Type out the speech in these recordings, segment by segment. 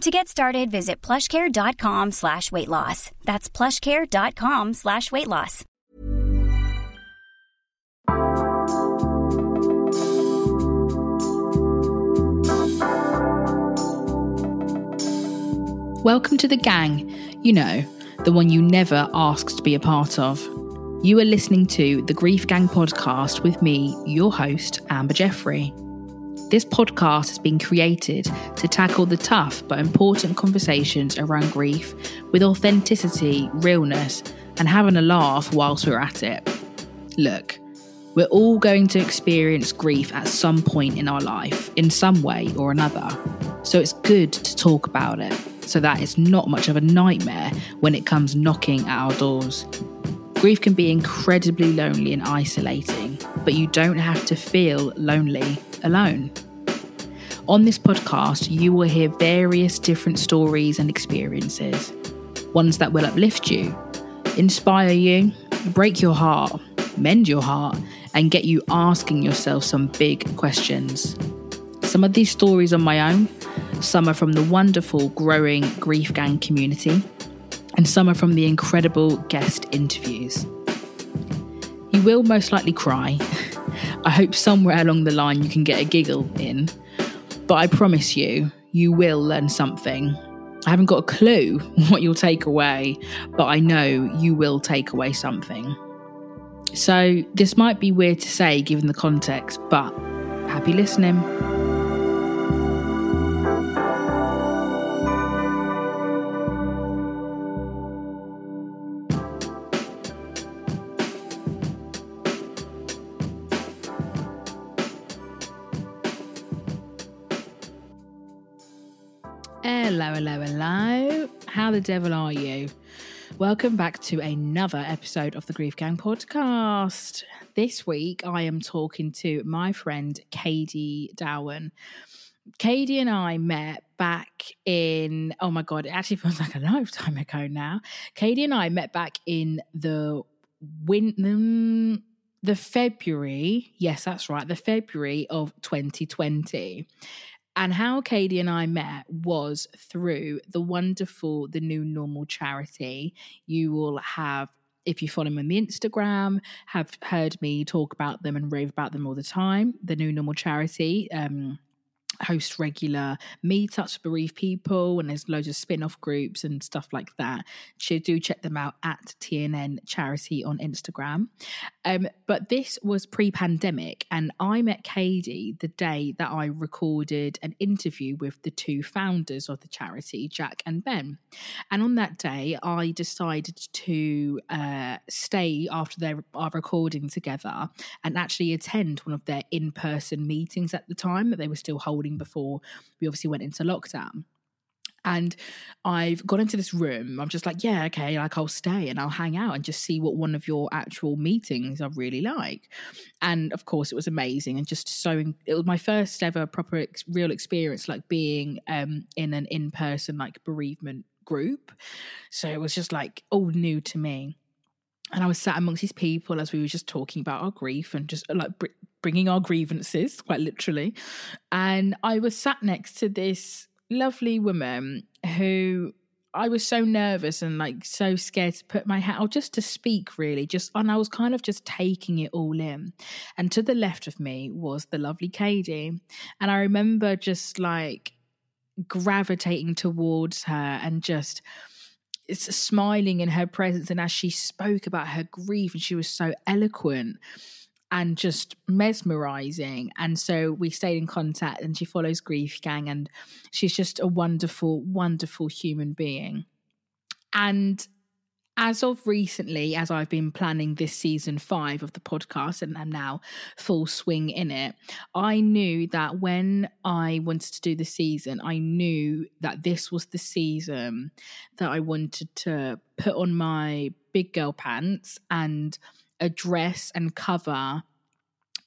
To get started, visit plushcare.com slash weight loss. That's plushcare.com slash weight loss. Welcome to the gang, you know, the one you never asked to be a part of. You are listening to the Grief Gang podcast with me, your host, Amber Jeffrey. This podcast has been created to tackle the tough but important conversations around grief with authenticity, realness, and having a laugh whilst we're at it. Look, we're all going to experience grief at some point in our life, in some way or another. So it's good to talk about it so that it's not much of a nightmare when it comes knocking at our doors. Grief can be incredibly lonely and isolating, but you don't have to feel lonely alone. On this podcast, you will hear various different stories and experiences, ones that will uplift you, inspire you, break your heart, mend your heart, and get you asking yourself some big questions. Some of these stories are my own, some are from the wonderful growing Grief Gang community, and some are from the incredible guest interviews. You will most likely cry. I hope somewhere along the line you can get a giggle in, but I promise you, you will learn something. I haven't got a clue what you'll take away, but I know you will take away something. So, this might be weird to say given the context, but happy listening. How the devil are you? Welcome back to another episode of the Grief Gang podcast. This week, I am talking to my friend Kadie Dowen. Kadie and I met back in, oh my God, it actually feels like a lifetime ago now. Kadie and I met back in the win, mm, the February, yes, that's right, the February of 2020. And how Kadie and I met was through the wonderful The New Normal charity. You will have if you follow me on the Instagram, have heard me talk about them and rave about them all the time. The New Normal charity. Um, host regular meetups for bereaved people and there's loads of spin-off groups and stuff like that. So do check them out at tnn charity on instagram. Um, but this was pre-pandemic and i met kadie the day that i recorded an interview with the two founders of the charity jack and ben. And on that day i decided to uh, stay after their our recording together and actually attend one of their in-person meetings at the time. That they were still holding before we obviously went into lockdown. And I've gone into this room. I'm just like, yeah, okay, like I'll stay and I'll hang out and just see what one of your actual meetings are really like. And of course, it was amazing and just so. It was my first ever proper ex- real experience, like being um, in an in person like bereavement group. So it was just like all new to me. And I was sat amongst these people as we were just talking about our grief and just like br- bringing our grievances, quite literally. And I was sat next to this lovely woman who I was so nervous and like so scared to put my hat or just to speak really just and I was kind of just taking it all in. And to the left of me was the lovely Kadie. And I remember just like gravitating towards her and just smiling in her presence and as she spoke about her grief and she was so eloquent and just mesmerizing. And so we stayed in contact, and she follows Grief Gang, and she's just a wonderful, wonderful human being. And as of recently, as I've been planning this season five of the podcast and I'm now full swing in it, I knew that when I wanted to do the season, I knew that this was the season that I wanted to put on my big girl pants and address and cover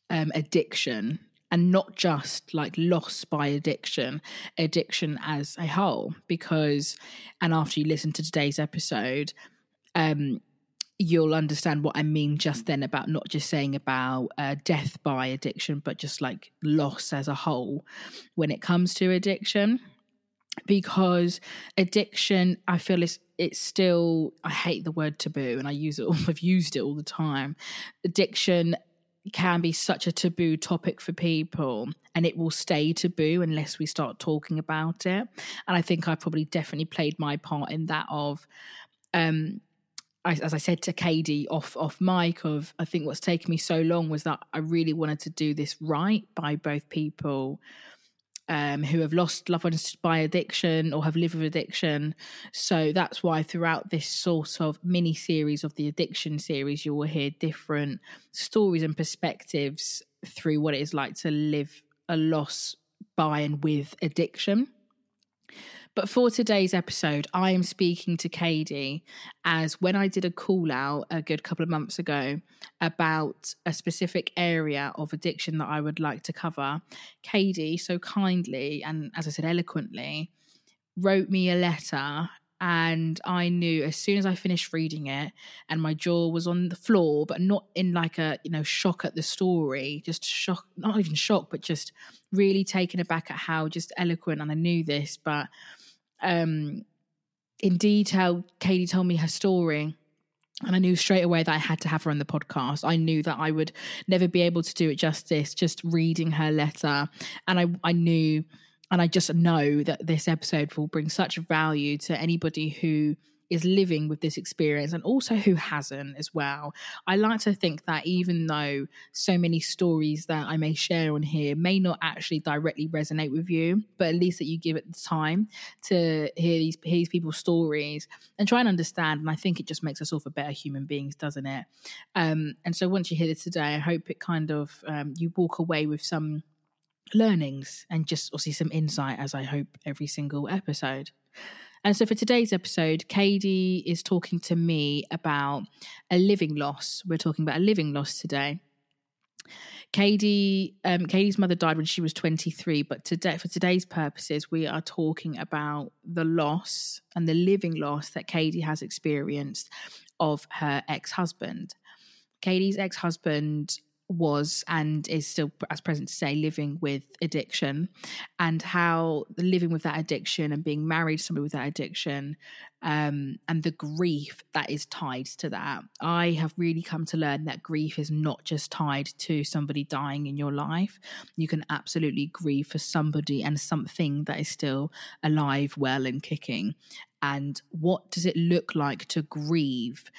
um, addiction and not just like loss by addiction, addiction as a whole. Because, and after you listen to today's episode, um, you'll understand what I mean just then about not just saying about uh, death by addiction, but just like loss as a whole when it comes to addiction. Because addiction, I feel is it's still I hate the word taboo and I use it I've used it all the time. Addiction can be such a taboo topic for people and it will stay taboo unless we start talking about it. And I think I probably definitely played my part in that of um I, as I said to Kadie off off mic, of I think what's taken me so long was that I really wanted to do this right by both people um, who have lost loved ones by addiction or have lived with addiction. So that's why throughout this sort of mini series of the addiction series, you will hear different stories and perspectives through what it is like to live a loss by and with addiction. But for today's episode, I am speaking to Kadie as when I did a call out a good couple of months ago about a specific area of addiction that I would like to cover, Kadie so kindly and, as I said, eloquently wrote me a letter and I knew as soon as I finished reading it and my jaw was on the floor, but not in like a you know shock at the story, just shock, not even shock, but just really taken aback at how just eloquent. And I knew this, but um, in detail, Kadie told me her story. And I knew straight away that I had to have her on the podcast. I knew that I would never be able to do it justice just reading her letter. And I, I knew, and I just know that this episode will bring such value to anybody who is living with this experience and also who hasn't as well. I like to think that even though so many stories that I may share on here may not actually directly resonate with you, but at least that you give it the time to hear these, hear these people's stories and try and understand. And I think it just makes us all for better human beings, doesn't it? Um, and so once you hear this today, I hope it kind of um, you walk away with some learnings and just obviously some insight as I hope every single episode. And so for today's episode, Kadie is talking to me about a living loss. We're talking about a living loss today. Kadie, um, Kadie's mother died when she was 23, but today, for today's purposes, we are talking about the loss and the living loss that Kadie has experienced of her ex husband. Kadie's ex husband was and is still as present today living with addiction and how living with that addiction and being married to somebody with that addiction um, and the grief that is tied to that. I have really come to learn that grief is not just tied to somebody dying in your life. You can absolutely grieve for somebody and something that is still alive well and kicking. And what does it look like to grieve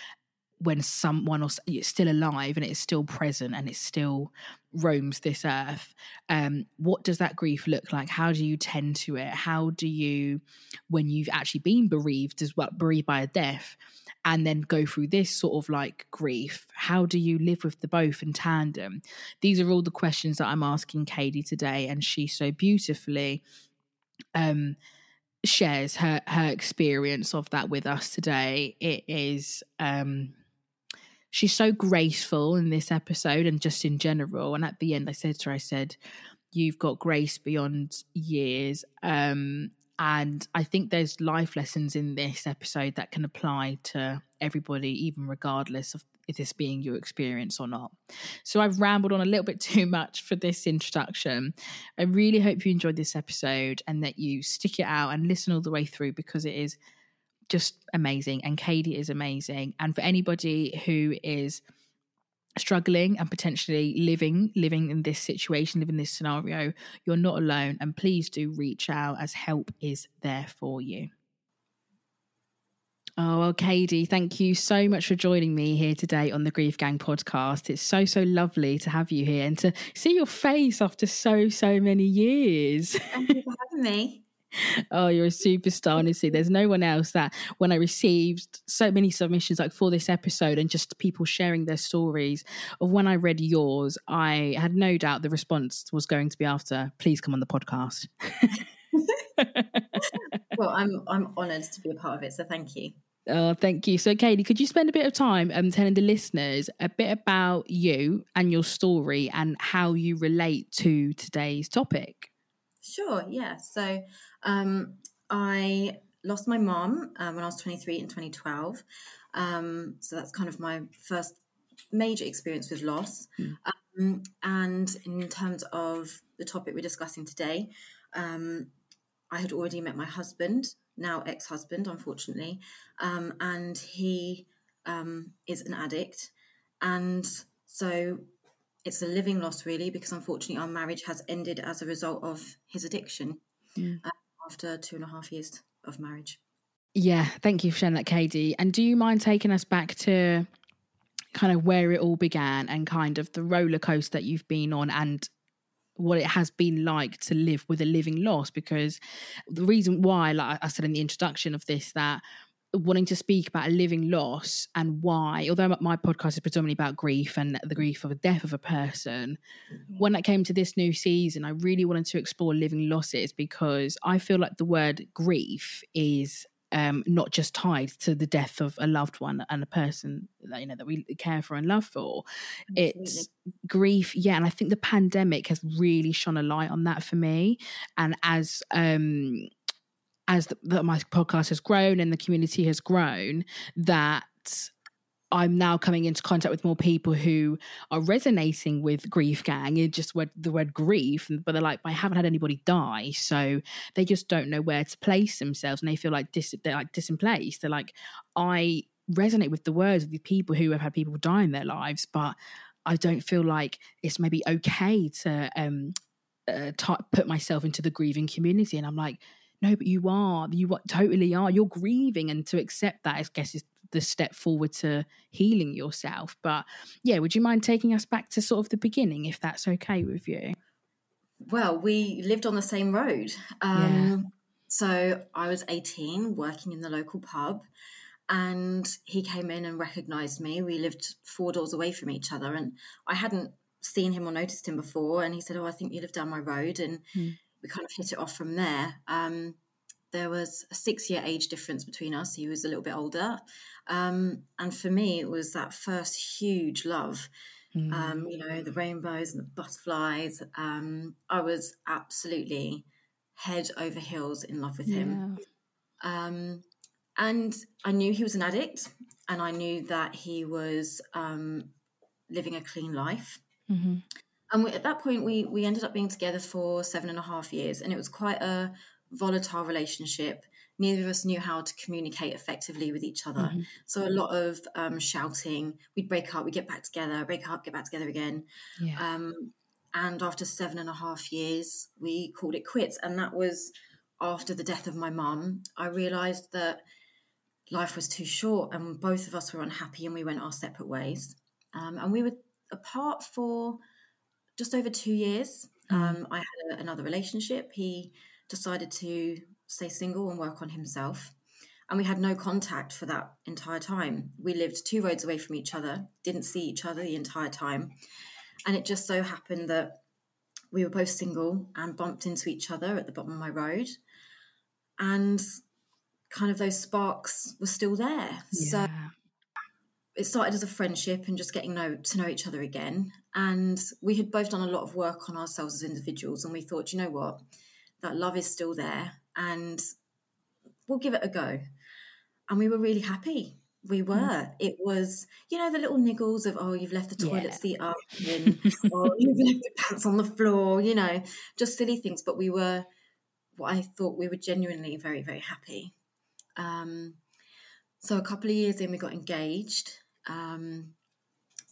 when someone else is still alive and it's still present and it still roams this earth um, what does that grief look like? How do you tend to it? How do you when you've actually been bereaved as well bereaved by a death and then go through this sort of like grief how do you live with the both in tandem? These are all the questions that i'm asking kadie today and she so beautifully um shares her her experience of that with us today. It is um she's so graceful in this episode and just in general. And at the end, I said to her, I said, You've got grace beyond years. Um, and I think there's life lessons in this episode that can apply to everybody, even regardless of if this being your experience or not. So I've rambled on a little bit too much for this introduction. I really hope you enjoyed this episode and that you stick it out and listen all the way through because it is just amazing and Kadie is amazing. And for anybody who is struggling and potentially living living in this situation living in this scenario you're not alone and please do reach out as help is there for you Oh, well, Kadie, thank you so much for joining me here today on the Grief Gang podcast. It's so, so lovely to have you here and to see your face after so, so many years. Thank you for having me. Oh, you're a superstar. Honestly, there's no one else that when I received so many submissions like for this episode and just people sharing their stories of when I read yours, I had no doubt the response was going to be after, please come on the podcast. well, I'm I'm honoured to be a part of it, so thank you. Oh, thank you. So, Kadie, could you spend a bit of time um, telling the listeners a bit about you and your story and how you relate to today's topic? Sure, yeah. So, um, I lost my mom um, when I was 23 in 2012. Um, so that's kind of my first major experience with loss. Mm. Um, and in terms of the topic we're discussing today, um, I had already met my husband, now ex husband, unfortunately, um, and he um, is an addict. And so it's a living loss, really, because unfortunately our marriage has ended as a result of his addiction. Mm. Uh, after two and a half years of marriage. Yeah, thank you for sharing that, Kadie. And do you mind taking us back to kind of where it all began and kind of the roller coaster that you've been on and what it has been like to live with a living loss? Because the reason why, like I said in the introduction of this, that wanting to speak about a living loss and why, although my podcast is predominantly about grief and the grief of a death of a person, mm-hmm. when it came to this new season, I really wanted to explore living losses because I feel like the word grief is um, not just tied to the death of a loved one and a person that you know that we care for and love for. Absolutely. It's grief, yeah, and I think the pandemic has really shone a light on that for me. And as um, as the, the, my podcast has grown and the community has grown, that I'm now coming into contact with more people who are resonating with Grief Gang. And just word, the word grief, but they're like, I haven't had anybody die, so they just don't know where to place themselves, and they feel like dis- they're like displaced. They're like, I resonate with the words of the people who have had people die in their lives, but I don't feel like it's maybe okay to um, uh, t- put myself into the grieving community, and I'm like no, but you are, you totally are. You're grieving, and to accept that, I guess, is the step forward to healing yourself. But yeah, would you mind taking us back to sort of the beginning, if that's okay with you? Well, we lived on the same road. Um, yeah. So I was 18, working in the local pub, and he came in and recognized me. We lived four doors away from each other, and I hadn't seen him or noticed him before. And he said, Oh, I think you live down my road. And mm we kind of hit it off from there. Um, there was a six year age difference between us. He was a little bit older. Um, and for me, it was that first huge love. Mm. Um, you know, the rainbows and the butterflies. Um, I was absolutely head over heels in love with him. Yeah. Um, and I knew he was an addict, and I knew that he was um, living a clean life. Mm-hmm and we, at that point we we ended up being together for seven and a half years and it was quite a volatile relationship. Neither of us knew how to communicate effectively with each other. Mm-hmm. so a lot of um, shouting. We'd break up we'd get back together break up get back together again. Yeah. um, and after seven and a half years we called it quits and that was after the death of my mum. I realized that life was too short and both of us were unhappy and we went our separate ways. Um, and we were apart for just over two years. Mm. Um, I had a, another relationship. He decided to stay single and work on himself. And we had no contact for that entire time. We lived two roads away from each other, didn't see each other the entire time. And it just so happened that we were both single and bumped into each other at the bottom of my road. And kind of those sparks were still there. Yeah. So it started as a friendship and just getting know, to know each other again. And we had both done a lot of work on ourselves as individuals. And we thought, you know what? That love is still there and we'll give it a go. And we were really happy. We Mm. were. It was, you know, the little niggles of, oh, you've left the toilet Yeah. seat up, and oh, you've left your pants on the floor, you know, just silly things. But we were, what I thought we were genuinely very, very happy. Um, so a couple of years in, we got engaged. Um,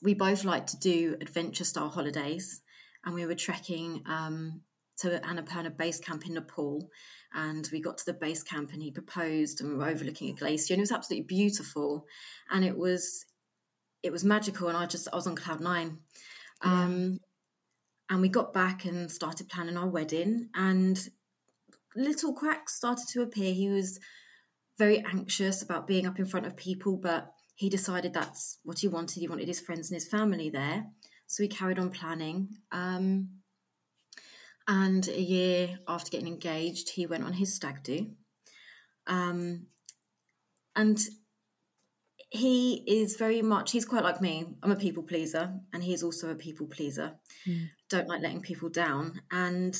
we both like to do adventure style holidays, and we were trekking um, to Annapurna Base Camp in Nepal. And we got to the base camp, and he proposed, and we were overlooking a glacier, and it was absolutely beautiful, and it was it was magical, and I just I was on cloud nine. Um, and we got back and started planning our wedding, and little cracks started to appear. He was very anxious about being up in front of people, but he decided that's what he wanted. He wanted his friends and his family there. So he carried on planning. Um, and a year after getting engaged, he went on his stag do. Um, and he is very much, he's quite like me. I'm a people pleaser, and he's also a people pleaser. Don't like letting people down. And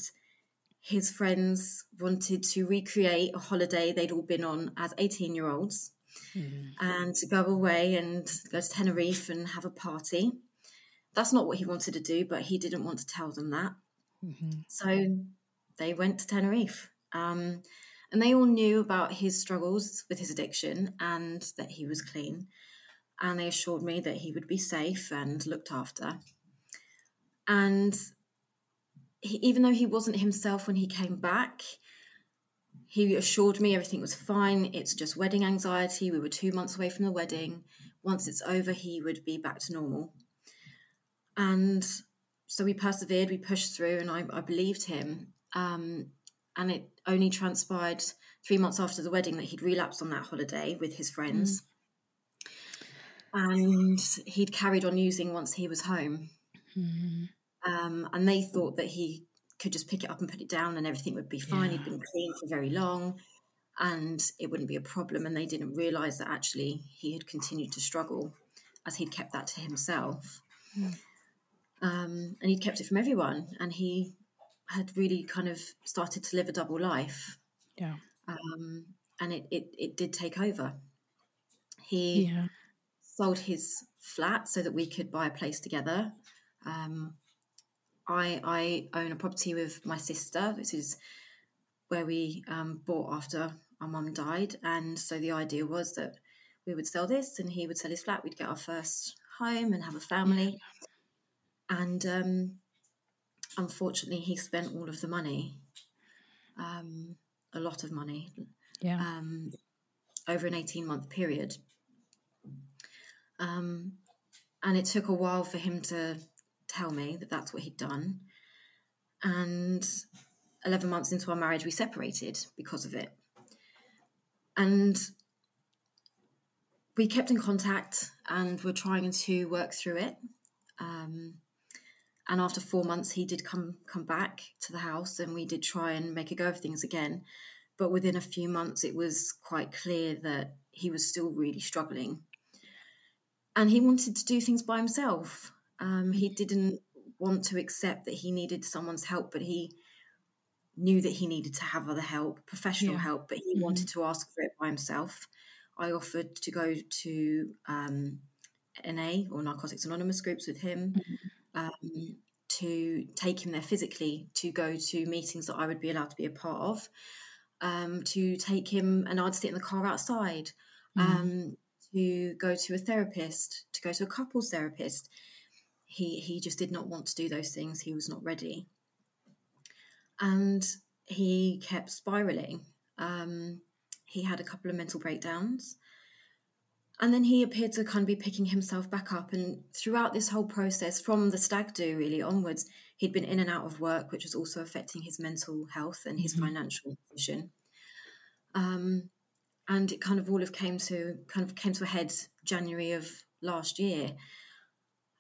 his friends wanted to recreate a holiday they'd all been on as 18 year olds and to go away and go to Tenerife and have a party. That's not what he wanted to do, but he didn't want to tell them that. So they went to Tenerife. Um, and they all knew about his struggles with his addiction and that he was clean. And they assured me that he would be safe and looked after. And he, even though he wasn't himself when he came back, he assured me everything was fine. It's just wedding anxiety. We were two months away from the wedding. Once it's over, he would be back to normal. And so we persevered, we pushed through, and I, I believed him. Um, and it only transpired three months after the wedding that he'd relapsed on that holiday with his friends. And he'd carried on using once he was home. Um, and they thought that he could just pick it up and put it down and everything would be fine. He'd been clean for very long and it wouldn't be a problem. And they didn't realize that actually he had continued to struggle as he'd kept that to himself. Um, and he'd kept it from everyone. And he had really kind of started to live a double life. Yeah. Um, and it, it, it did take over. He Yeah. sold his flat so that we could buy a place together. Um, I I own a property with my sister. This is where we um, bought after our mum died, and so the idea was that we would sell this, and he would sell his flat. We'd get our first home and have a family. And um, unfortunately, he spent all of the money, um, a lot of money, Yeah. um, over an 18 month period. Um, and it took a while for him to tell me that that's what he'd done. And 11 months into our marriage, we separated because of it. And we kept in contact and were trying to work through it. Um, and after four months, he did come come back to the house, and we did try and make a go of things again. But within a few months, it was quite clear that he was still really struggling, and he wanted to do things by himself. Um, he didn't want to accept that he needed someone's help, but he knew that he needed to have other help, professional Yeah. help, but he wanted to ask for it by himself. I offered to go to um, NA or Narcotics Anonymous groups with him, um, to take him there physically, to go to meetings that I would be allowed to be a part of, um, to take him and I'd sit in the car outside, um, to go to a therapist, to go to a couples therapist. He he just did not want to do those things. He was not ready, and he kept spiraling. Um, he had a couple of mental breakdowns. And then he appeared to kind of be picking himself back up. And throughout this whole process, from the stag do really onwards, he'd been in and out of work, which was also affecting his mental health and his financial position. Um, and it kind of all of came to kind of came to a head January of last year.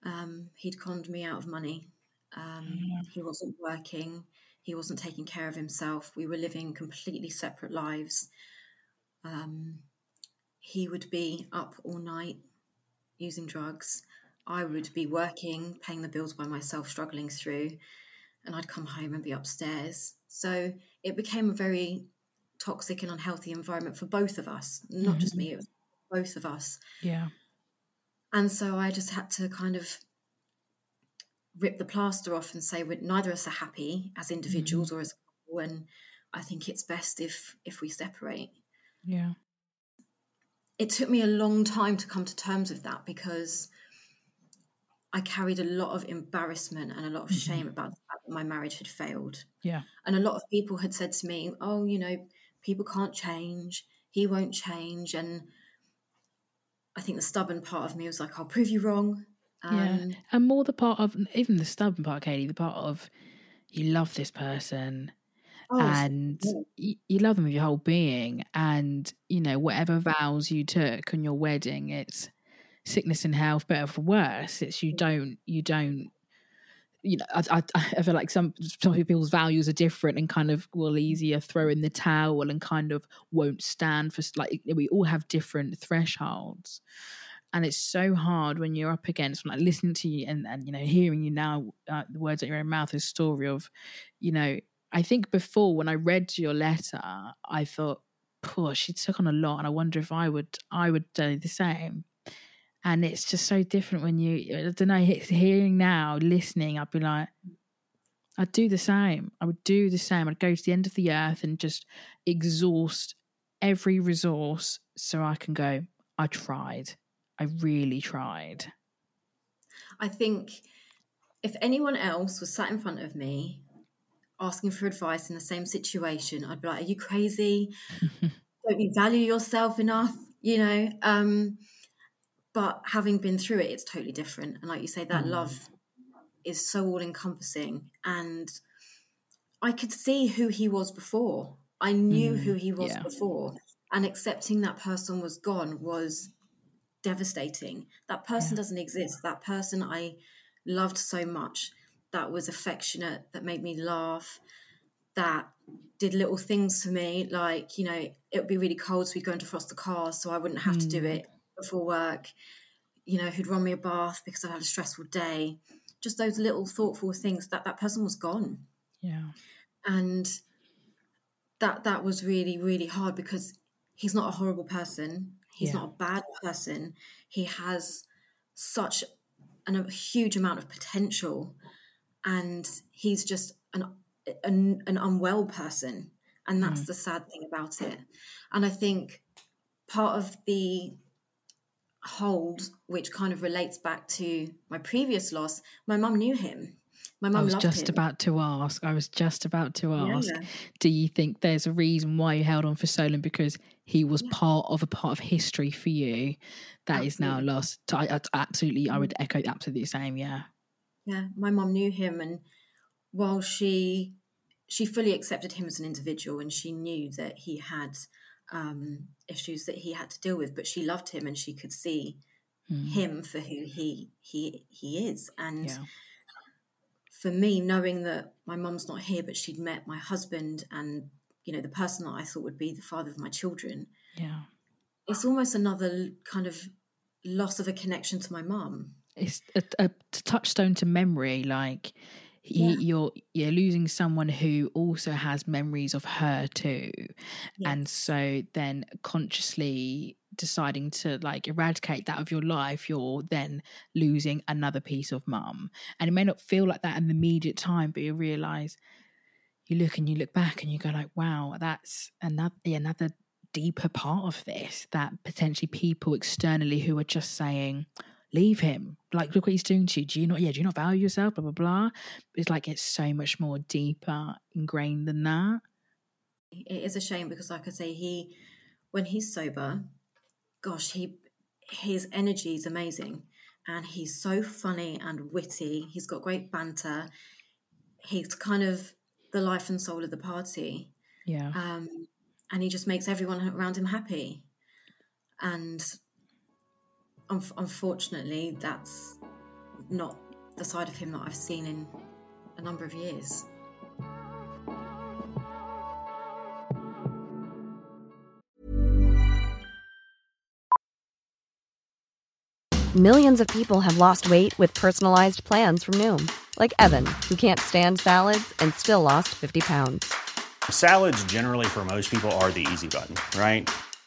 Um, he'd conned me out of money. Um, He wasn't working. He wasn't taking care of himself. We were living completely separate lives. Um, he would be up all night using drugs. I would be working, paying the bills by myself, struggling through, and I'd come home and be upstairs. So it became a very toxic and unhealthy environment for both of us, not just me, it was both of us. Yeah. And so I just had to kind of rip the plaster off and say neither of us are happy as individuals mm-hmm. or as a couple, and I think it's best if if we separate. Yeah. It took me a long time to come to terms with that because I carried a lot of embarrassment and a lot of mm-hmm. shame about the fact that my marriage had failed. Yeah. And a lot of people had said to me, "Oh, you know, people can't change. He won't change." And I think the stubborn part of me was like, "I'll prove you wrong." Um, yeah, and more the part of even the stubborn part, Kadie, the part of you love this person, oh, and you, you love them with your whole being, and you know whatever vows you took on your wedding, it's sickness and health, better for worse. It's you don't you don't you know, I, I, I, feel like some some people's values are different and kind of will easier throw in the towel and kind of won't stand for like we all have different thresholds, and it's so hard when you're up against like listening to you and and you know hearing you now uh, the words out your own mouth, a story of, you know, I think before when I read your letter, I thought, poor, she took on a lot, and I wonder if I would I would do the same and it's just so different when you I don't know hearing now listening I'd be like I'd do the same. I would do the same. I'd go to the end of the earth and just exhaust every resource so I can go I tried. I really tried. I think if anyone else was sat in front of me asking for advice in the same situation I'd be like are you crazy? Don't you value yourself enough? You know um but having been through it it's totally different and like you say that mm. love is so all encompassing and i could see who he was before i knew mm. who he was yeah. before and accepting that person was gone was devastating that person yeah. doesn't exist that person i loved so much that was affectionate that made me laugh that did little things for me like you know it would be really cold so we'd go and defrost the car so i wouldn't have mm. to do mm. it before work, you know, who'd run me a bath because I had a stressful day. Just those little thoughtful things that that person was gone. Yeah. And that that was really really hard because he's not a horrible person. He's yeah. not a bad person. He has such an, a huge amount of potential and he's just an an, an unwell person and that's mm. the sad thing about it and i think part of the hold, which kind of relates back to my previous loss, my mum knew him. My mum I was just him. about to ask. I was just about to ask. Yeah. Do you think there's a reason why you held on for so long? Because he was yeah. part of a part of history for you that absolutely. is now lost. I, I, absolutely, I would echo absolutely the same. Yeah. Yeah, my mum knew him, and while she she fully accepted him as an individual, and she knew that he had um, issues that he had to deal with, but she loved him and she could see mm. him for who he he he is. And yeah. for me, knowing that my mum's not here, but she'd met my husband and you know the person that I thought would be the father of my children. Yeah, it's almost another kind of loss of a connection to my mum. It's a, a touchstone to memory, like yeah. you're you're losing someone who also has memories of her too. And so then consciously deciding to like eradicate that of your life you're then losing another piece of mum. And it may not feel like that in the immediate time but you realize you look and you look back and you go like wow that's another another deeper part of this that potentially people externally who are just saying leave him. Like, look what he's doing to you. Do you not, yeah, do you not value yourself? Blah, blah, blah. It's like it's so much more deeper, ingrained than that. It is a shame because, like I say, he, when he's sober, gosh, he, his energy is amazing. And he's so funny and witty. He's got great banter. He's kind of the life and soul of the party. Yeah. Um, and he just makes everyone around him happy. And unfortunately, that's not the side of him that I've seen in a number of years. Millions of people have lost weight with personalized plans from Noom, like Evan, who can't stand salads and still lost 50 pounds. Salads, generally, for most people, are the easy button, right?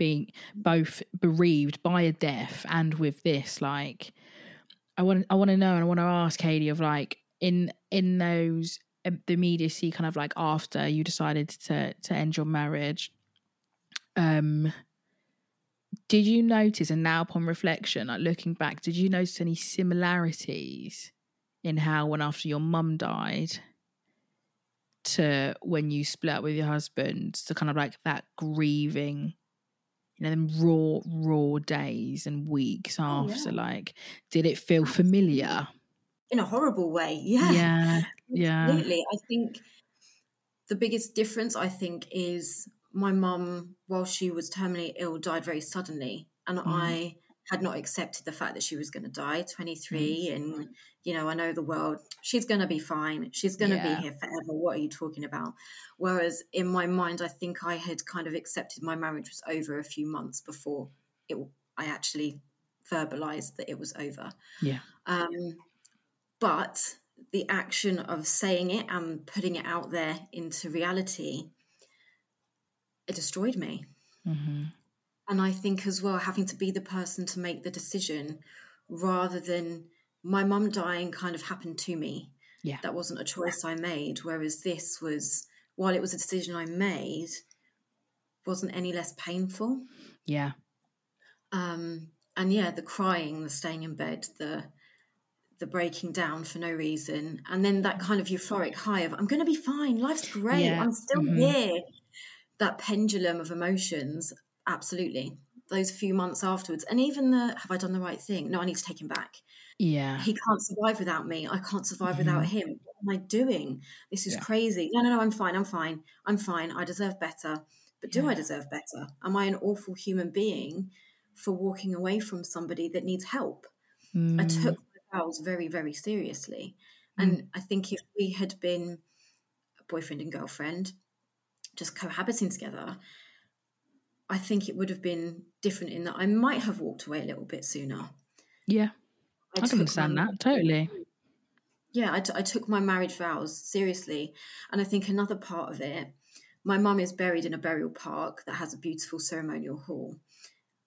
being both bereaved by a death and with this like i want i want to know and i want to ask kadie of like in in those uh, the immediacy kind of like after you decided to to end your marriage um did you notice and now upon reflection like looking back did you notice any similarities in how when after your mum died to when you split up with your husband to kind of like that grieving you know, them raw, raw days and weeks Oh, after. yeah. Like, did it feel familiar? in a horrible way. Yeah. Yeah, yeah. Absolutely. I think the biggest difference, I think, is my mum, while she was terminally ill, died very suddenly. And Mm. I had not accepted the fact that she was going to die, 23. Mm. And, you know, I know the world, she's going to be fine. She's going to Yeah. be here forever. What are you talking about? Whereas in my mind, I think I had kind of accepted my marriage was over a few months before it, I actually verbalized that it was over. Yeah. Um, but the action of saying it and putting it out there into reality, it destroyed me. hmm And I think as well, having to be the person to make the decision rather than my mum dying kind of happened to me. Yeah. That wasn't a choice I made. Whereas this was, while it was a decision I made, wasn't any less painful. Yeah. um and yeah the crying the staying in bed the the breaking down for no reason and then that kind of euphoric high of i'm going to be fine life's great Yeah, i'm still mhm. here that pendulum of emotions absolutely. Those few months afterwards. And even the have i done the right thing? No i need to take him back. Yeah. he can't survive without me. I can't survive without him. What am i doing? This is Mm-hmm. Yeah. crazy. No no no i'm fine. I'm fine. I'm fine. I deserve better. But do i deserve better? Am i an awful human being for walking away from somebody that needs help? I Mm, took my vows very, very seriously. And I think if we had been a boyfriend and girlfriend, just cohabiting together, I think it would have been different in that I might have walked away a little bit sooner. yeah. I, took can understand that totally. Yeah, I, t- I took my marriage vows seriously. And I think another part of it, my mum is buried in a burial park that has a beautiful ceremonial hall.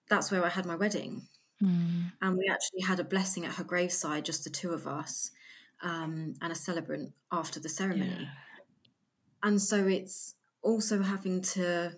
That's where I had my wedding. Mm, and we actually had a blessing at her graveside, just the two of us, um, and a celebrant after the ceremony. And so it's also having to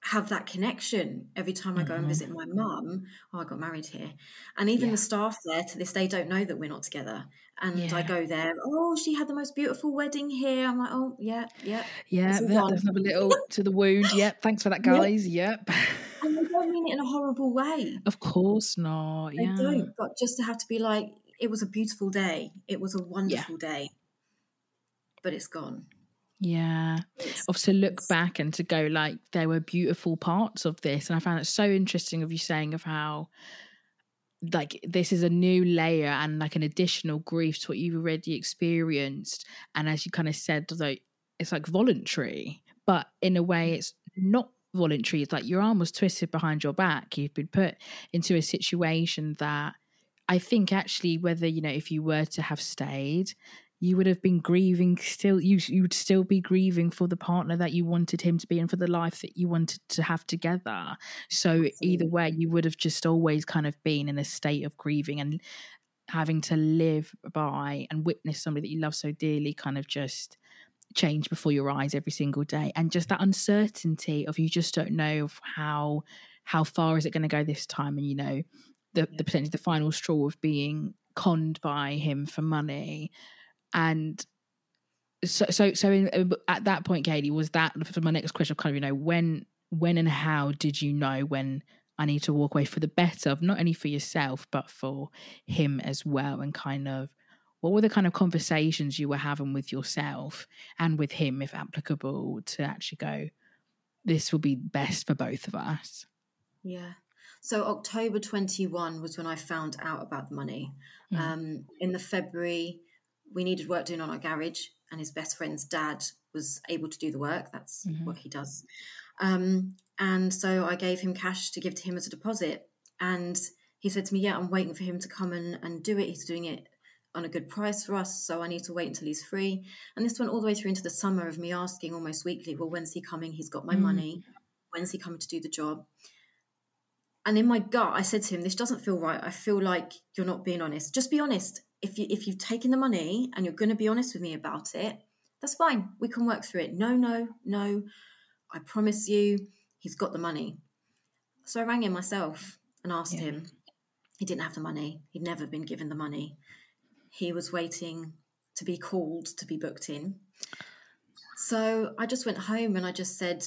have that connection every time I go and visit my mum. Oh, I got married here, and even Mm-hmm. Yeah. the staff there to this day don't know that we're not together. And I go there. Oh, she had the most beautiful wedding here. I'm like, oh yeah, yeah. Yeah, It's all that, gone. there's another little to the wound. Yep. Thanks for that, guys. Yep. And they don't mean it in a horrible way. Of course not. They Yeah. don't. But just to have to be like, it was a beautiful day. It was a wonderful day. But it's gone. Yeah. Of to look back and to go like there were beautiful parts of this. And I found it so interesting of you saying of how like this is a new layer and like an additional grief to what you've already experienced. And as you kind of said, like it's like voluntary, but in a way it's not voluntary. It's like your arm was twisted behind your back. You've been put into a situation that I think actually whether, you know, if you were to have stayed, you would have been grieving still you you would still be grieving for the partner that you wanted him to be and for the life that you wanted to have together. So either way you would have just always kind of been in a state of grieving and having to live by and witness somebody that you love so dearly kind of just change before your eyes every single day. And just that uncertainty of you just don't know of how how far is it going to go this time and you know the the potentially the final straw of being conned by him for money and so so so in, at that point, Kadie, was that for my next question? Kind of, you know, when when and how did you know when I need to walk away for the better of not only for yourself but for him as well, and kind of what were the kind of conversations you were having with yourself and with him, if applicable, to actually go, this will be best for both of us? Yeah. So October 21 was when I found out about the money. Mm. Um, in the February, we needed work doing on our garage, and his best friend's dad was able to do the work. That's mm-hmm. what he does. Um, and so I gave him cash to give to him as a deposit. And he said to me, Yeah, I'm waiting for him to come and, and do it. He's doing it on a good price for us. So I need to wait until he's free. And this went all the way through into the summer of me asking almost weekly, Well, when's he coming? He's got my mm. money. When's he coming to do the job? And in my gut, I said to him, This doesn't feel right. I feel like you're not being honest. Just be honest. If, you, if you've taken the money and you're going to be honest with me about it, that's fine. We can work through it. No, no, no. I promise you, he's got the money. So I rang him myself and asked yeah. him. He didn't have the money. He'd never been given the money. He was waiting to be called to be booked in. So I just went home and I just said,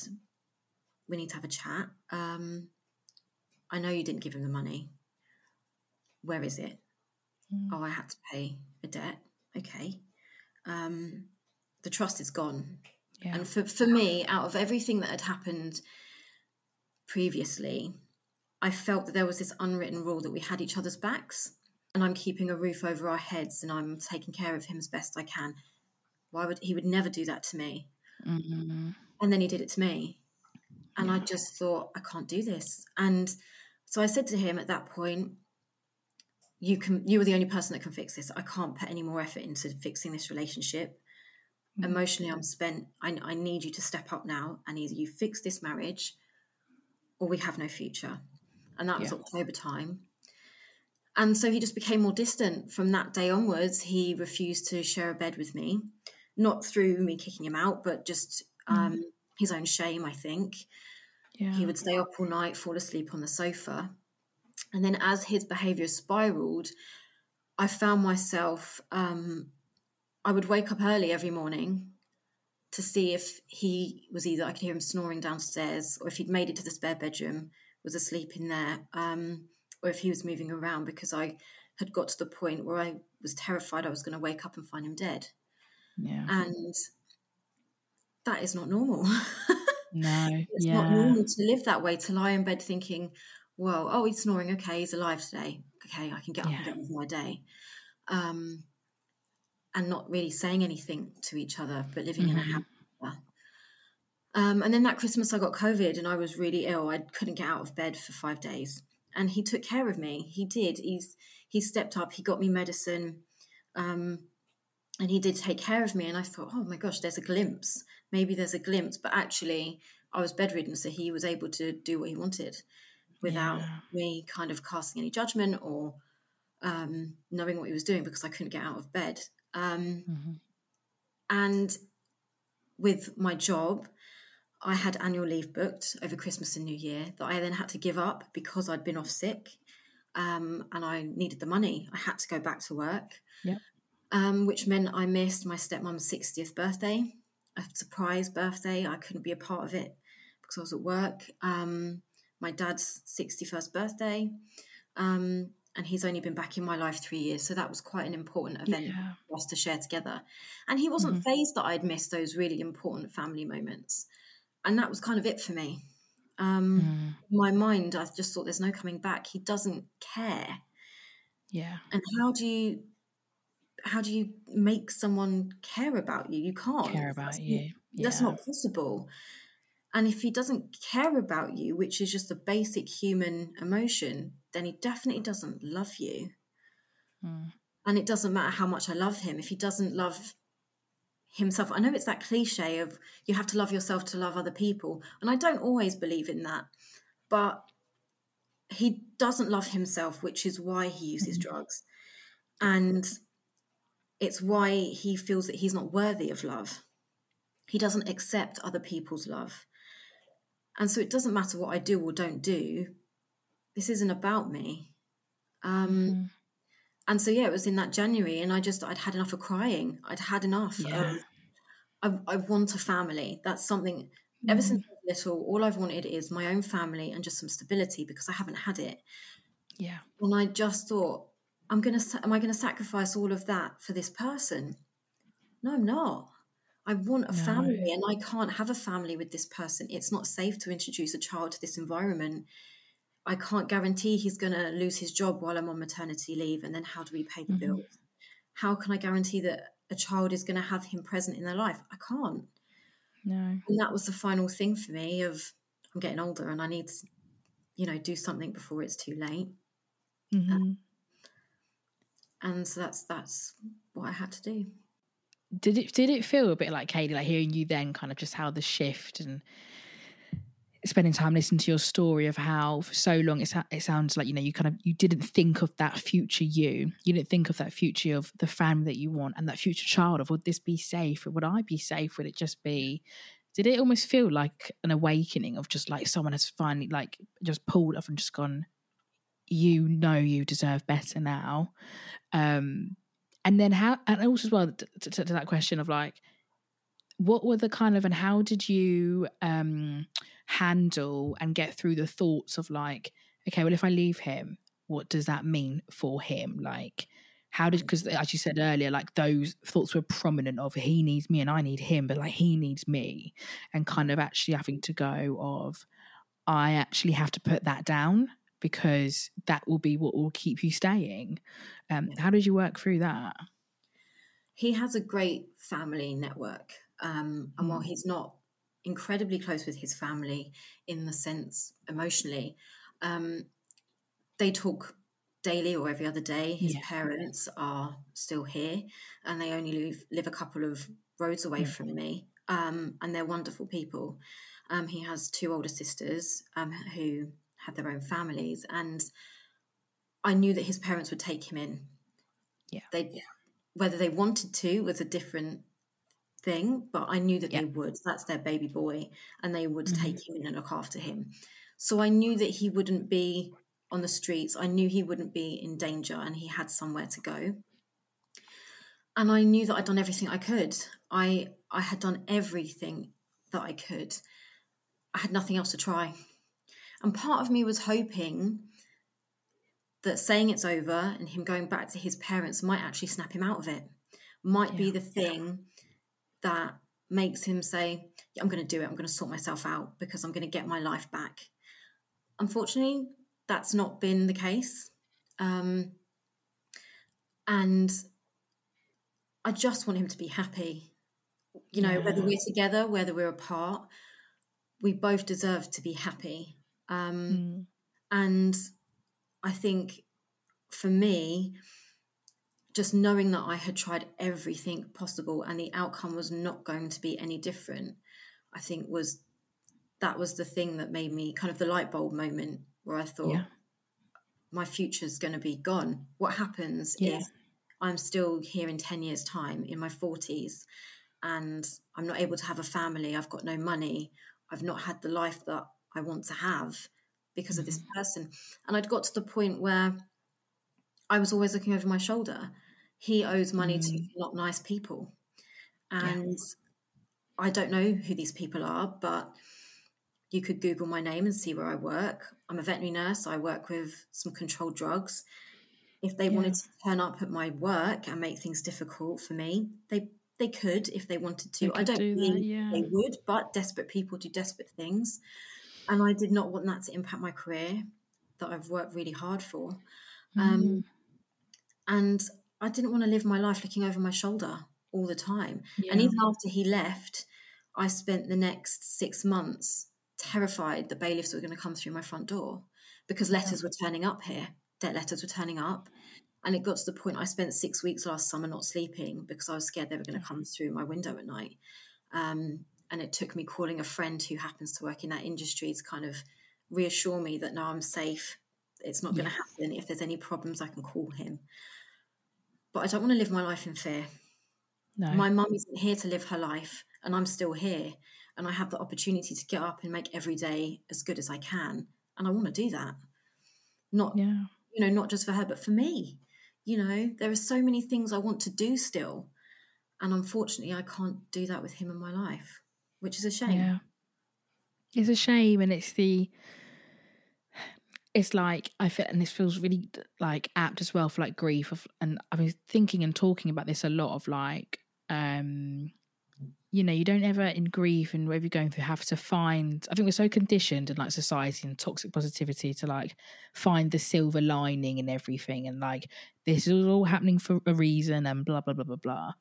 We need to have a chat. Um, I know you didn't give him the money. Where is it? Mm. Oh, I had to pay a debt. Okay. Um, the trust is gone. Yeah. And for, for me, out of everything that had happened previously, I felt that there was this unwritten rule that we had each other's backs and I'm keeping a roof over our heads and I'm taking care of him as best I can. Why would he would never do that to me? Mm-hmm. And then he did it to me. And yeah. I just thought, I can't do this. And so I said to him at that point, you can you are the only person that can fix this. I can't put any more effort into fixing this relationship. Mm-hmm. Emotionally, I'm spent. I, I need you to step up now and either you fix this marriage or we have no future. And that was yeah. October time. And so he just became more distant from that day onwards. He refused to share a bed with me, not through me kicking him out, but just mm. um, mm. his own shame, I think. Yeah. He would stay up all night, fall asleep on the sofa. And then as his behavior spiraled, I found myself, um, I would wake up early every morning to see if he was either, I could hear him snoring downstairs, or if he'd made it to the spare bedroom, was asleep in there. Um, or if he was moving around because I had got to the point where I was terrified I was going to wake up and find him dead. Yeah. And that is not normal. No. it's yeah. not normal to live that way, to lie in bed thinking, well, oh, he's snoring. Okay, he's alive today. Okay, I can get up yeah. and get on with my day. Um, and not really saying anything to each other, but living mm-hmm. in a mm-hmm. happy um, and then that Christmas, I got COVID and I was really ill. I couldn't get out of bed for five days and he took care of me. He did. He's he stepped up. He got me medicine, um, and he did take care of me. And I thought, oh my gosh, there's a glimpse. Maybe there's a glimpse. But actually, I was bedridden, so he was able to do what he wanted without yeah. me kind of casting any judgment or um, knowing what he was doing because I couldn't get out of bed. Um, mm-hmm. And with my job, I had annual leave booked over Christmas and New Year that I then had to give up because I'd been off sick um, and I needed the money. I had to go back to work, yeah. um, which meant I missed my stepmom's 60th birthday, a surprise birthday. I couldn't be a part of it because I was at work. Um, my dad's 61st birthday. Um, and he's only been back in my life three years. So that was quite an important event yeah. for us to share together. And he wasn't mm-hmm. phased that I'd missed those really important family moments and that was kind of it for me. Um, mm. My mind, I just thought, there's no coming back. He doesn't care. Yeah. And how do you, how do you make someone care about you? You can't care about that's you. Not, yeah. That's not possible. And if he doesn't care about you, which is just a basic human emotion, then he definitely doesn't love you. Mm. And it doesn't matter how much I love him. If he doesn't love himself. I know it's that cliche of you have to love yourself to love other people. And I don't always believe in that. But he doesn't love himself, which is why he uses mm-hmm. drugs. And it's why he feels that he's not worthy of love. He doesn't accept other people's love. And so it doesn't matter what I do or don't do. This isn't about me. Um, mm and so yeah, it was in that January, and I just I'd had enough of crying. I'd had enough yeah. of I, I want a family. That's something ever Mm. since I was little, all I've wanted is my own family and just some stability because I haven't had it. Yeah. And I just thought, I'm gonna, am I gonna sacrifice all of that for this person? No, I'm not. I want a family, and I can't have a family with this person. It's not safe to introduce a child to this environment. I can't guarantee he's going to lose his job while I'm on maternity leave, and then how do we pay the bills? How can I guarantee that a child is going to have him present in their life? I can't. No. And that was the final thing for me of I'm getting older and I need to, you know, do something before it's too late. Mhm. And so that's that's what I had to do. Did it did it feel a bit like Kadie, like hearing you then kind of just how the shift and spending time listening to your story of how for so long it, it sounds like you know you kind of you didn't think of that future you. You didn't think of that future of the family that you want and that future child of would this be safe? Would i be safe? Would it just be did it almost feel like an awakening of just like someone has finally like just pulled off and just gone you know you deserve better now. Um and then how and also as well to, to, to that question of like what were the kind of and how did you um handle and get through the thoughts of like okay well if i leave him what does that mean for him? Like how did because as you said earlier like those thoughts were prominent of he needs me and i need him but like he needs me. And kind of actually having to go of i actually have to put that down because that will be what will keep you staying um how did you work through that He has a great family network. Um, and while he's not incredibly close with his family in the sense emotionally, um, they talk daily or every other day. His Yeah. parents are still here and they only live, live a couple of roads away from me. Um, and they're wonderful people. Um, he has two older sisters um, who have their own families. And I knew that his parents would take him in. Yeah. They, whether they wanted to was a different thing, but I knew that Yeah. they would. That's their baby boy, and they would Mm-hmm. take him in and look after him. So I knew that he wouldn't be on the streets. I knew he wouldn't be in danger, and he had somewhere to go. And I knew that I'd done everything I could. I I had done everything that I could. I had nothing else to try. And part of me was hoping that saying it's over and him going back to his parents might actually snap him out of it, might be the thing that makes him say, yeah, I'm going to do it. I'm going to sort myself out because I'm going to get my life back. Unfortunately, that's not been the case. Um, and I just want him to be happy. You know, whether we're together, whether we're apart, we both deserve to be happy. Um, Mm. and I think for me, just knowing that I had tried everything possible and the outcome was not going to be any different, I think was that was the thing that made me kind of the light bulb moment where I thought Yeah. my future's going to be gone. What happens Yeah. if I'm still here in 10 years' time in my 40s and I'm not able to have a family, I've got no money, I've not had the life that I want to have because of this Mm-hmm. person. And I'd got to the point where I was always looking over my shoulder. He owes money Mm. to not nice people. And I don't know who these people are, but you could Google my name and see where I work. I'm a veterinary nurse. I work with some controlled drugs. If they wanted to turn up at my work and make things difficult for me, they they could if they wanted to. They I don't do that, yeah. they would, but desperate people do desperate things. And I did not want that to impact my career that I've worked really hard for. Um, Mm. and I didn't want to live my life looking over my shoulder all the time. And even after he left, I spent the next six months terrified that bailiffs were going to come through my front door because letters were turning up here. Debt letters were turning up. And it got to the point I spent six weeks last summer not sleeping because I was scared they were going to come through my window at night. Um, and it took me calling a friend who happens to work in that industry to kind of reassure me that no, I'm safe. It's not going to happen. If there's any problems, I can call him. But I don't want to live my life in fear. No. My mum isn't here to live her life, and I'm still here. And I have the opportunity to get up and make every day as good as I can. And I want to do that. Not, yeah. you know, not just for her, but for me. You know, there are so many things I want to do still. And unfortunately, I can't do that with him in my life, which is a shame. Yeah. It's a shame. And it's the, it's like, I feel, and this feels really like apt as well for like grief. Of, and I've been thinking and talking about this a lot of like, um, you know, you don't ever in grief and whatever you're going through have to find. I think we're so conditioned in like society and toxic positivity to like find the silver lining and everything and like this is all happening for a reason and blah blah blah blah blah.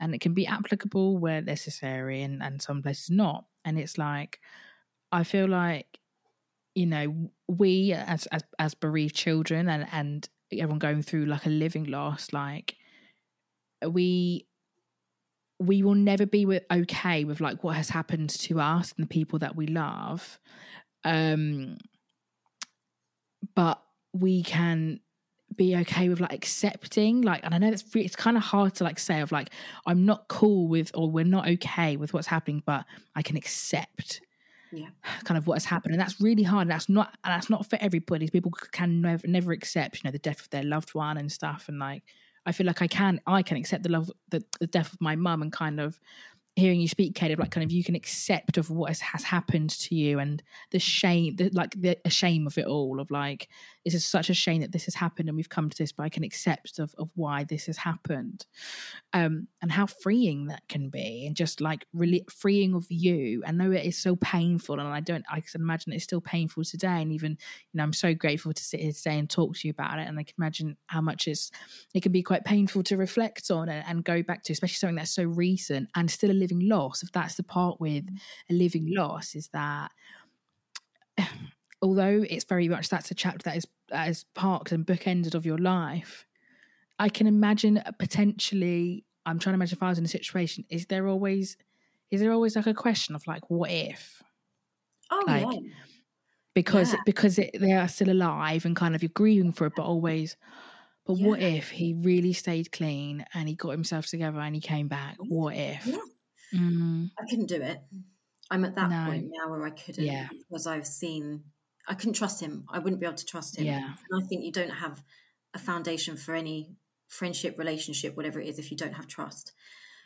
And it can be applicable where necessary and, and some places not. And it's like I feel like, you know, we as as as bereaved children and, and everyone going through like a living loss, like we we will never be with, okay with like what has happened to us and the people that we love um but we can be okay with like accepting like and i know that's it's kind of hard to like say of like i'm not cool with or we're not okay with what's happening but i can accept yeah kind of what has happened and that's really hard and that's not and that's not for everybody people can never never accept you know the death of their loved one and stuff and like I feel like I can I can accept the love the, the death of my mum and kind of hearing you speak, Kate, of like kind of you can accept of what has, has happened to you and the shame, the, like the shame of it all. Of like, this is such a shame that this has happened and we've come to this, but I can accept of of why this has happened, um, and how freeing that can be, and just like really freeing of you. I know it is so painful, and I don't, I can imagine it's still painful today, and even you know, I'm so grateful to sit here today and talk to you about it, and I can imagine how much it's it can be quite painful to reflect on and, and go back to, especially something that's so recent and still a living loss. If that's the part with a living loss, is that although it's very much that's a chapter that is that is parked and bookended of your life, I can imagine potentially. I'm trying to imagine if I was in a situation. Is there always is there always like a question of like what if? Oh like, yeah. Because Yeah. because it, they are still alive and kind of you're grieving for it, but always. But what if he really stayed clean and he got himself together and he came back? What if? Yeah. Mm, I couldn't do it. I'm at that No. point now where I couldn't Yeah. because I've seen I couldn't trust him. I wouldn't be able to trust him. Yeah. And I think you don't have a foundation for any friendship, relationship, whatever it is, if you don't have trust.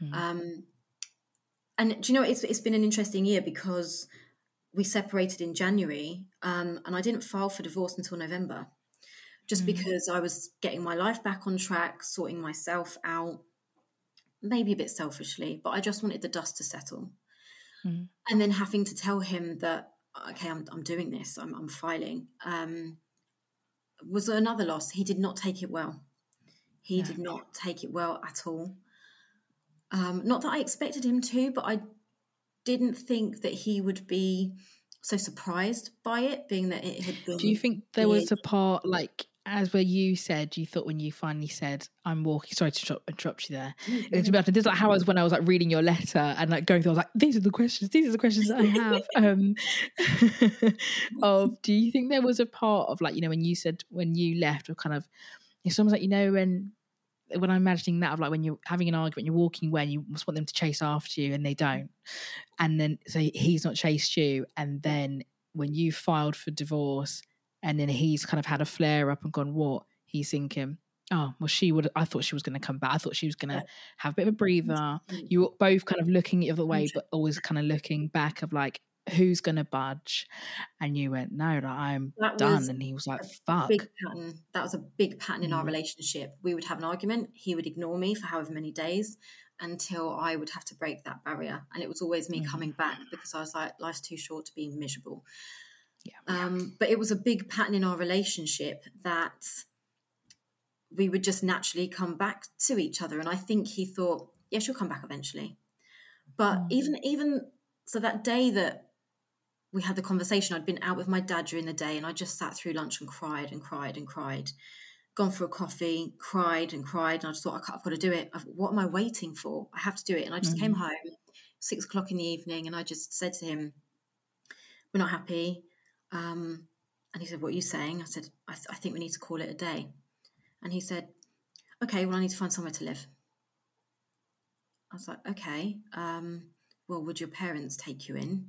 Mm. Um, and do you know, it's it's been an interesting year because we separated in January, um, and I didn't file for divorce until November, just because I was getting my life back on track, sorting myself out, maybe a bit selfishly, but I just wanted the dust to settle. Mm. And then having to tell him that, okay, I'm, I'm doing this, I'm, I'm filing, um, was another loss. He did not take it well. He did not take it well at all. Um, not that I expected him to, but I didn't think that he would be so surprised by it, being that it had been. Do you think there was a part like as where you said you thought when you finally said I'm walking? Sorry to interrupt, interrupt you there. It's about this is like how I was when I was like reading your letter and like going through. I was like, these are the questions. These are the questions that I have. um, of do you think there was a part of like you know when you said when you left or kind of it's almost like you know when when I'm imagining that of like when you're having an argument, you're walking away and you just want them to chase after you and they don't. And then so he's not chased you. And then when you filed for divorce and then he's kind of had a flare up and gone, what? He's thinking, oh, well, she would, I thought she was going to come back. I thought she was going to have a bit of a breather. Mm. You were both kind of looking the other way, mm. but always kind of looking back of like, who's going to budge? And you went, no, like, I'm That done. And he was like, fuck. big pattern. Mm. That was a big pattern in our Mm. relationship. We would have an argument. He would ignore me for however many days until I would have to break that barrier. And it was always me coming back because I was like, life's too short to be miserable. Yeah. Um, but it was a big pattern in our relationship that we would just naturally come back to each other. And I think he thought, yeah, she'll come back eventually. But even even so that day that we had the conversation, I'd been out with my dad during the day and I just sat through lunch and cried and cried and cried. Gone for a coffee, cried and cried, and I just thought, "I can't- I've got to do it. I've, what am I waiting for? I have to do it. And I just came home, six o'clock in the evening, and I just said to him, We're not happy. Um, and he said, What are you saying? I said, I, th- I think we need to call it a day. And he said, Okay, well, I need to find somewhere to live. I was like, Okay, um, well, would your parents take you in?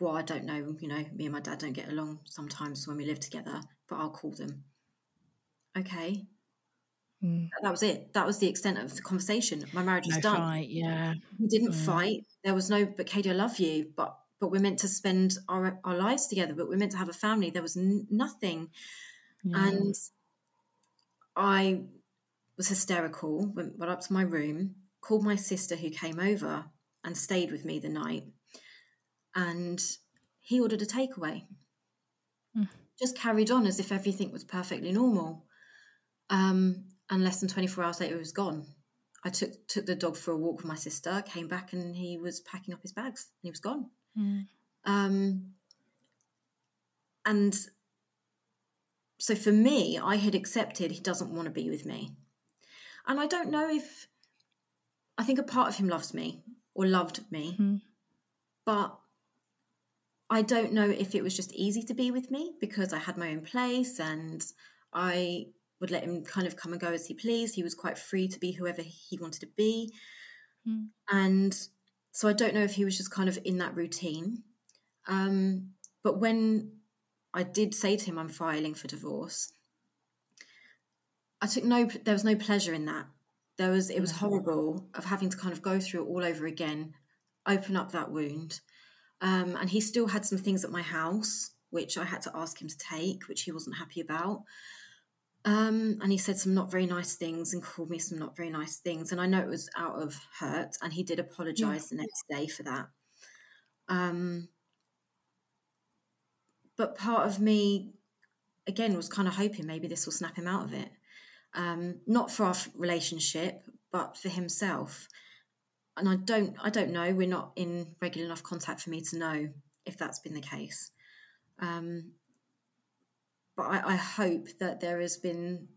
Well, I don't know. You know, me and my dad don't get along sometimes when we live together, but I'll call them. Okay. Mm. That was it. That was the extent of the conversation. My marriage was no done. Fight, yeah. We didn't mm. fight. There was no, but Kadie, I love you, but but we're meant to spend our our lives together. But we're meant to have a family. There was n- nothing, yeah. and I was hysterical. Went, went up to my room, called my sister who came over and stayed with me the night, and he ordered a takeaway. Mm. Just carried on as if everything was perfectly normal. Um, and less than 24 hours later, he was gone. I took took the dog for a walk with my sister, came back, and he was packing up his bags, and he was gone. Mm. Um, and so for me, I had accepted he doesn't want to be with me, and I don't know if I think a part of him loves me or loved me, mm. but I don't know if it was just easy to be with me because I had my own place and I would let him kind of come and go as he pleased. He was quite free to be whoever he wanted to be. Mm. And so I don't know if he was just kind of in that routine. Um, but when I did say to him, I'm filing for divorce, I took no, there was no pleasure in that. There was, it was mm-hmm. horrible of having to kind of go through it all over again, open up that wound. Um, and he still had some things at my house, which I had to ask him to take, which he wasn't happy about. Um, and he said some not very nice things and called me some not very nice things. And I know it was out of hurt, and he did apologize yeah. the next day for that. Um, but part of me, again, was kind of hoping maybe this will snap him out of it. Um, not for our relationship, but for himself. And I don't, I don't know. We're not in regular enough contact for me to know if that's been the case. Um, but I, I hope that there has been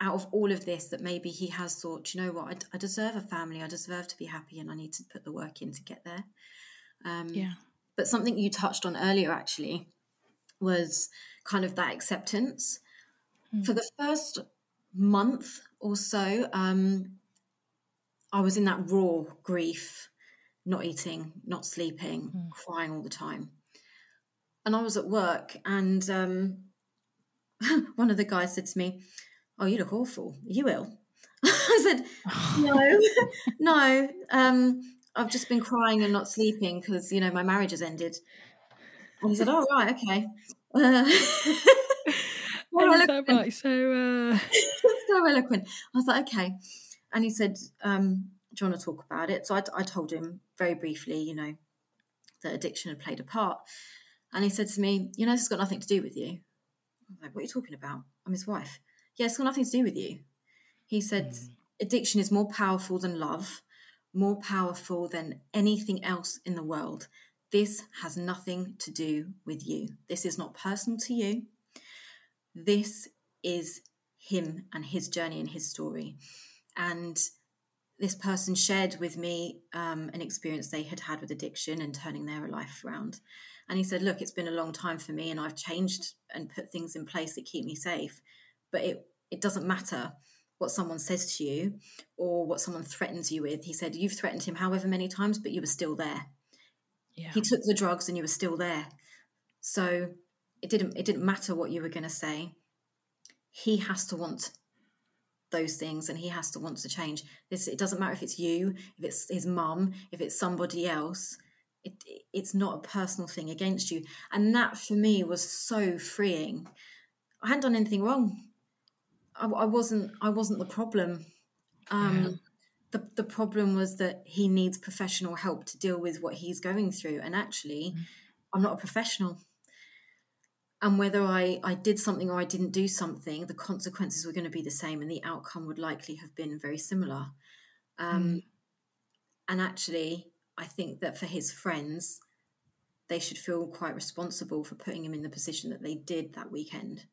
out of all of this that maybe he has thought, you know what, I, I, deserve a family, I deserve to be happy, and I need to put the work in to get there. Um, yeah. But something you touched on earlier actually was kind of that acceptance. Mm. For the first month or so, um, I was in that raw grief, not eating, not sleeping, mm. crying all the time. And I was at work and um, one of the guys said to me, "Oh, you look awful. Are you ill?" I said, "No, no. Um, I've just been crying and not sleeping because you know my marriage has ended." And he said, "Oh, right, okay." Uh, so right, so uh... so eloquent. I was like, "Okay," and he said, um, "Do you want to talk about it?" So I, I told him very briefly, you know, that addiction had played a part. And he said to me, You know, this has got nothing to do with you. I'm like, what are you talking about? I'm his wife. Yeah, it's got nothing to do with you. He said, mm. addiction is more powerful than love, more powerful than anything else in the world. This has nothing to do with you. This is not personal to you. This is him and his journey and his story. And this person shared with me um, an experience they had had with addiction and turning their life around. And he said, Look, it's been a long time for me and I've changed and put things in place that keep me safe. But it, it doesn't matter what someone says to you or what someone threatens you with. He said, You've threatened him however many times, but you were still there. Yeah. He took the drugs and you were still there. So it didn't it didn't matter what you were gonna say. He has to want those things and he has to want to change. This it doesn't matter if it's you, if it's his mum, if it's somebody else it, it's not a personal thing against you and that for me was so freeing i hadn't done anything wrong i, I wasn't i wasn't the problem um, yeah. the, the problem was that he needs professional help to deal with what he's going through and actually mm. i'm not a professional and whether I, I did something or I didn't do something, the consequences were going to be the same and the outcome would likely have been very similar. Um, mm. And actually, I think that for his friends, they should feel quite responsible for putting him in the position that they did that weekend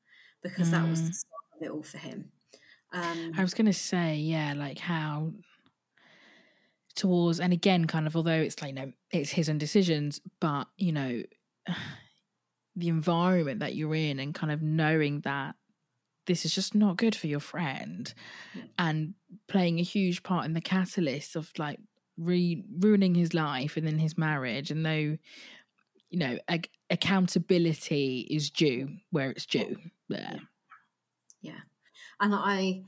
because mm. that was the mm. start of it all for him. Um, I was going to say, yeah, like how towards, and again, kind of, although it's like, you know, it's his own decisions, but, you know, the environment that you're in and kind of knowing that this is just not good for your friend yeah. and playing a huge part in the catalyst of like re- ruining his life and then his marriage and though you know ag- accountability is due where it's due yeah. yeah and i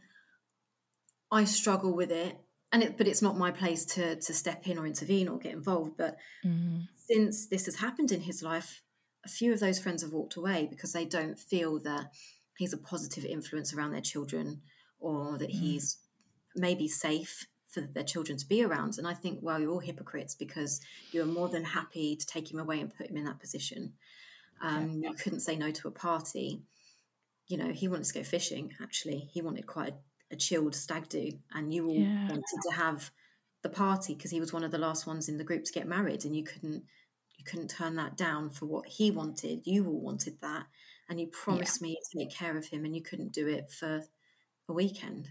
I struggle with it, and it, but it's not my place to to step in or intervene or get involved. But Mm. since this has happened in his life, a few of those friends have walked away because they don't feel that he's a positive influence around their children or that he's maybe safe for their children to be around. And I think, well, you're all hypocrites because you're more than happy to take him away and put him in that position. Um, You couldn't say no to a party. You know, he wanted to go fishing, actually. He wanted quite a, a chilled stag do. And you all Yeah. wanted to have the party because he was one of the last ones in the group to get married and you couldn't you couldn't turn that down for what he wanted. You all wanted that and you promised me to take care of him and you couldn't do it for a weekend.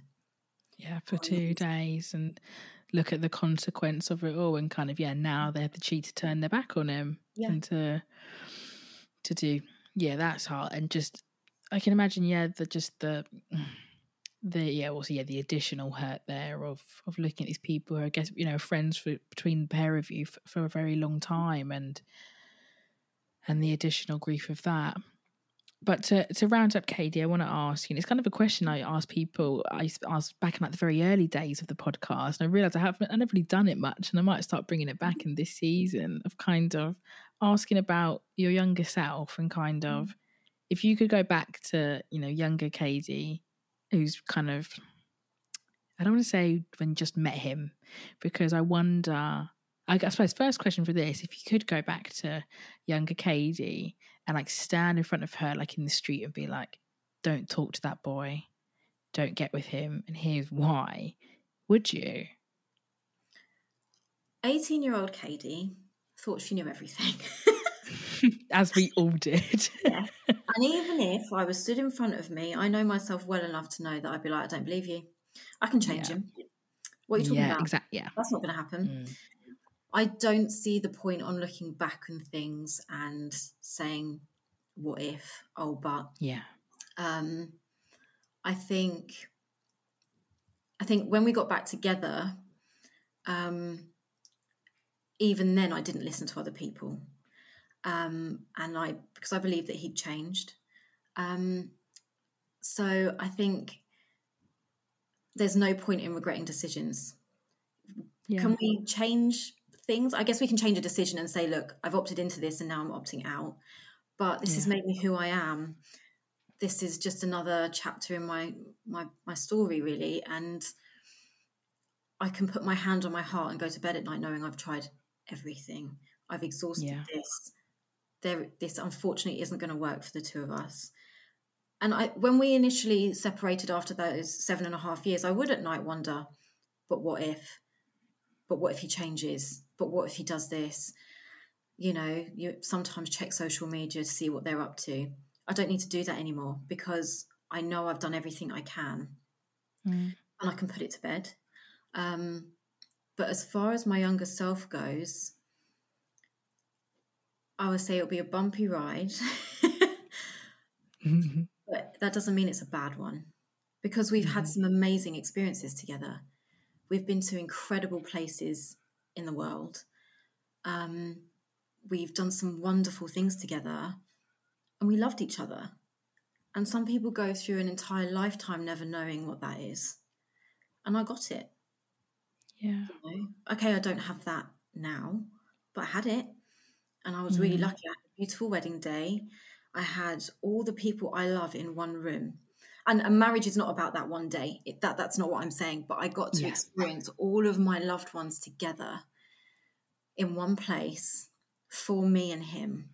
Yeah, for two days and look at the consequence of it all and kind of yeah, now they have the cheat to turn their back on him Yeah. and to to do. Yeah, that's hard. And just I can imagine yeah, the just the the yeah, also yeah, the additional hurt there of of looking at these people who I guess you know friends for between the pair of you for, for a very long time and and the additional grief of that. But to, to round up, Kadie, I want to ask you, and it's kind of a question I ask people. I asked back in like the very early days of the podcast, and I realized I haven't, I never really done it much, and I might start bringing it back in this season of kind of asking about your younger self and kind of mm. if you could go back to you know younger Kadie, who's kind of I don't want to say when just met him, because I wonder. I suppose first question for this: if you could go back to younger Kadie and like stand in front of her, like in the street, and be like, "Don't talk to that boy, don't get with him, and here's why," would you? 18 year old kadie thought she knew everything As we all did. yeah. and even if i was stood in front of me i know myself well enough to know that i'd be like i don't believe you i can change Yeah. him what are you talking yeah, about exactly. Yeah. that's not going to happen Mm. I don't see the point on looking back on things and saying, what if? Oh, but Yeah. um, I think I think when we got back together, um, even then I didn't listen to other people, um, and I because I believe that he'd changed. Um, so I think there's no point in regretting decisions. Yeah. can we change things? I guess we can change a decision and say look i've opted into this and now i'm opting out. But this has made me who i am. This is just another chapter in my my my story really. And i can put my hand on my heart and go to bed at night knowing i've tried everything. I've exhausted Yeah. this there this unfortunately isn't going to work for the two of us. And i when we initially separated after those seven and a half years i would at night wonder but what if? But what if he changes? But what if he does this? You know you sometimes check social media to see what they're up to. I don't need to do that anymore because i know i've done everything i can. Mm. and i can put it to bed. Um, but as far as my younger self goes i would say it'll be a bumpy ride but that doesn't mean it's a bad one because we've had some amazing experiences together. We've been to incredible places in the world. Um, we've done some wonderful things together and we loved each other. And some people go through an entire lifetime never knowing what that is. And I got it. yeah. you know. Okay, I don't have that now, but I had it. And I was really Mm. lucky. I had a beautiful wedding day. I had all the people I love in one room. And, and marriage is not about that one day. It, that that's not what I'm saying. But I got to Yeah. experience all of my loved ones together in one place for me and him,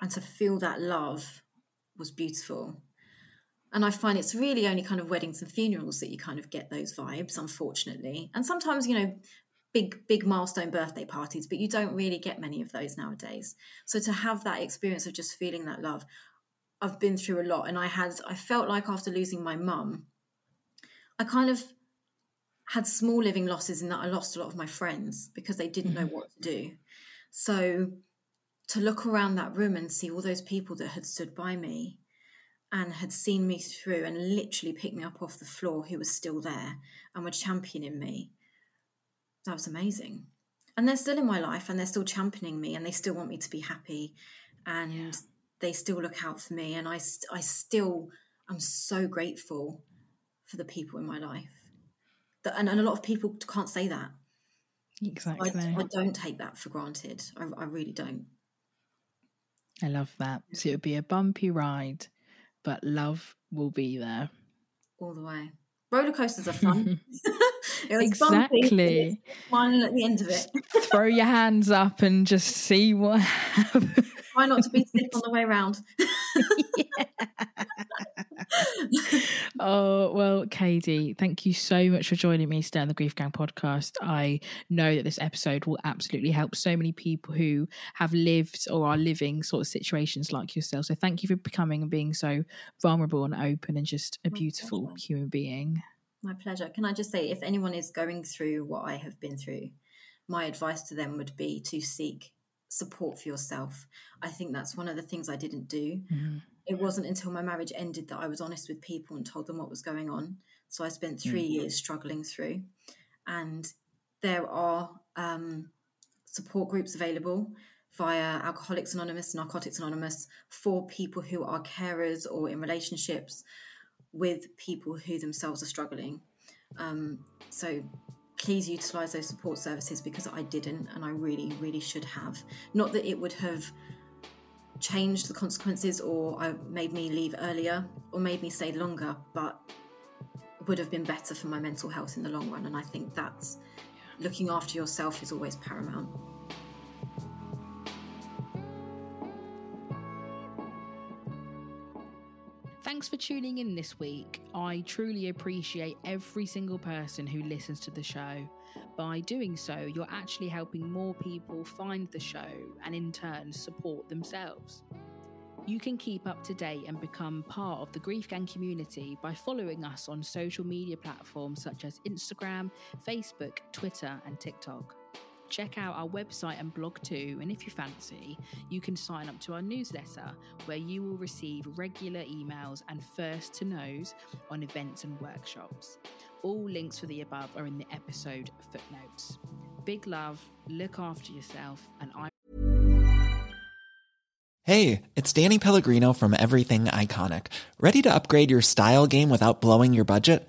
and to feel that love was beautiful. And I find it's really only kind of weddings and funerals that you kind of get those vibes, unfortunately. And sometimes, you know, big, big milestone birthday parties, but you don't really get many of those nowadays. So to have that experience of just feeling that love, I've been through a lot. And I had, I felt like after losing my mum, I kind of had small living losses in that I lost a lot of my friends because they didn't know mm-hmm. what to do. So to look around that room and see all those people that had stood by me and had seen me through and literally picked me up off the floor who was still there and were championing me, that was amazing. And they're still in my life and they're still championing me and they still want me to be happy and Yeah. they still look out for me. And I, I still, I'm so grateful for the people in my life. That, and, and a lot of people can't say that. Exactly. I, I don't take that for granted. I, I really don't. I love that. So it would be a bumpy ride, but love will be there. All the way. Roller coasters are fun. exactly. Smiling at the end of it. Throw your hands up and just see what happens. Try not to be sick on the way around. oh well kadie thank you so much for joining me today on the grief gang podcast i know that this episode will absolutely help so many people who have lived or are living sort of situations like yourself so thank you for becoming and being so vulnerable and open and just a beautiful human being my pleasure can i just say if anyone is going through what i have been through my advice to them would be to seek support for yourself. I think that's one of the things I didn't do. Mm-hmm. It wasn't until my marriage ended that I was honest with people and told them what was going on. So I spent 3 mm-hmm. years struggling through. And there are um, support groups available via Alcoholics Anonymous, Narcotics Anonymous for people who are carers or in relationships with people who themselves are struggling. Um, so please utilize those support services because I didn't and I really, really should have. Not that it would have changed the consequences or I made me leave earlier or made me stay longer, but would have been better for my mental health in the long run. And I think that's looking after yourself is always paramount. Thanks for tuning in this week. I truly appreciate every single person who listens to the show. By doing so, you're actually helping more people find the show and in turn support themselves. You can keep up to date and become part of the Grief Gang community by following us on social media platforms such as Instagram, Facebook, Twitter, and TikTok check out our website and blog too. And if you fancy, you can sign up to our newsletter where you will receive regular emails and first to knows on events and workshops. All links for the above are in the episode footnotes. Big love, look after yourself, and I. Hey, it's Danny Pellegrino from Everything Iconic. Ready to upgrade your style game without blowing your budget?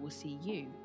We'll see you.